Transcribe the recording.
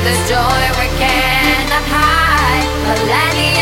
the joy we cannot hide.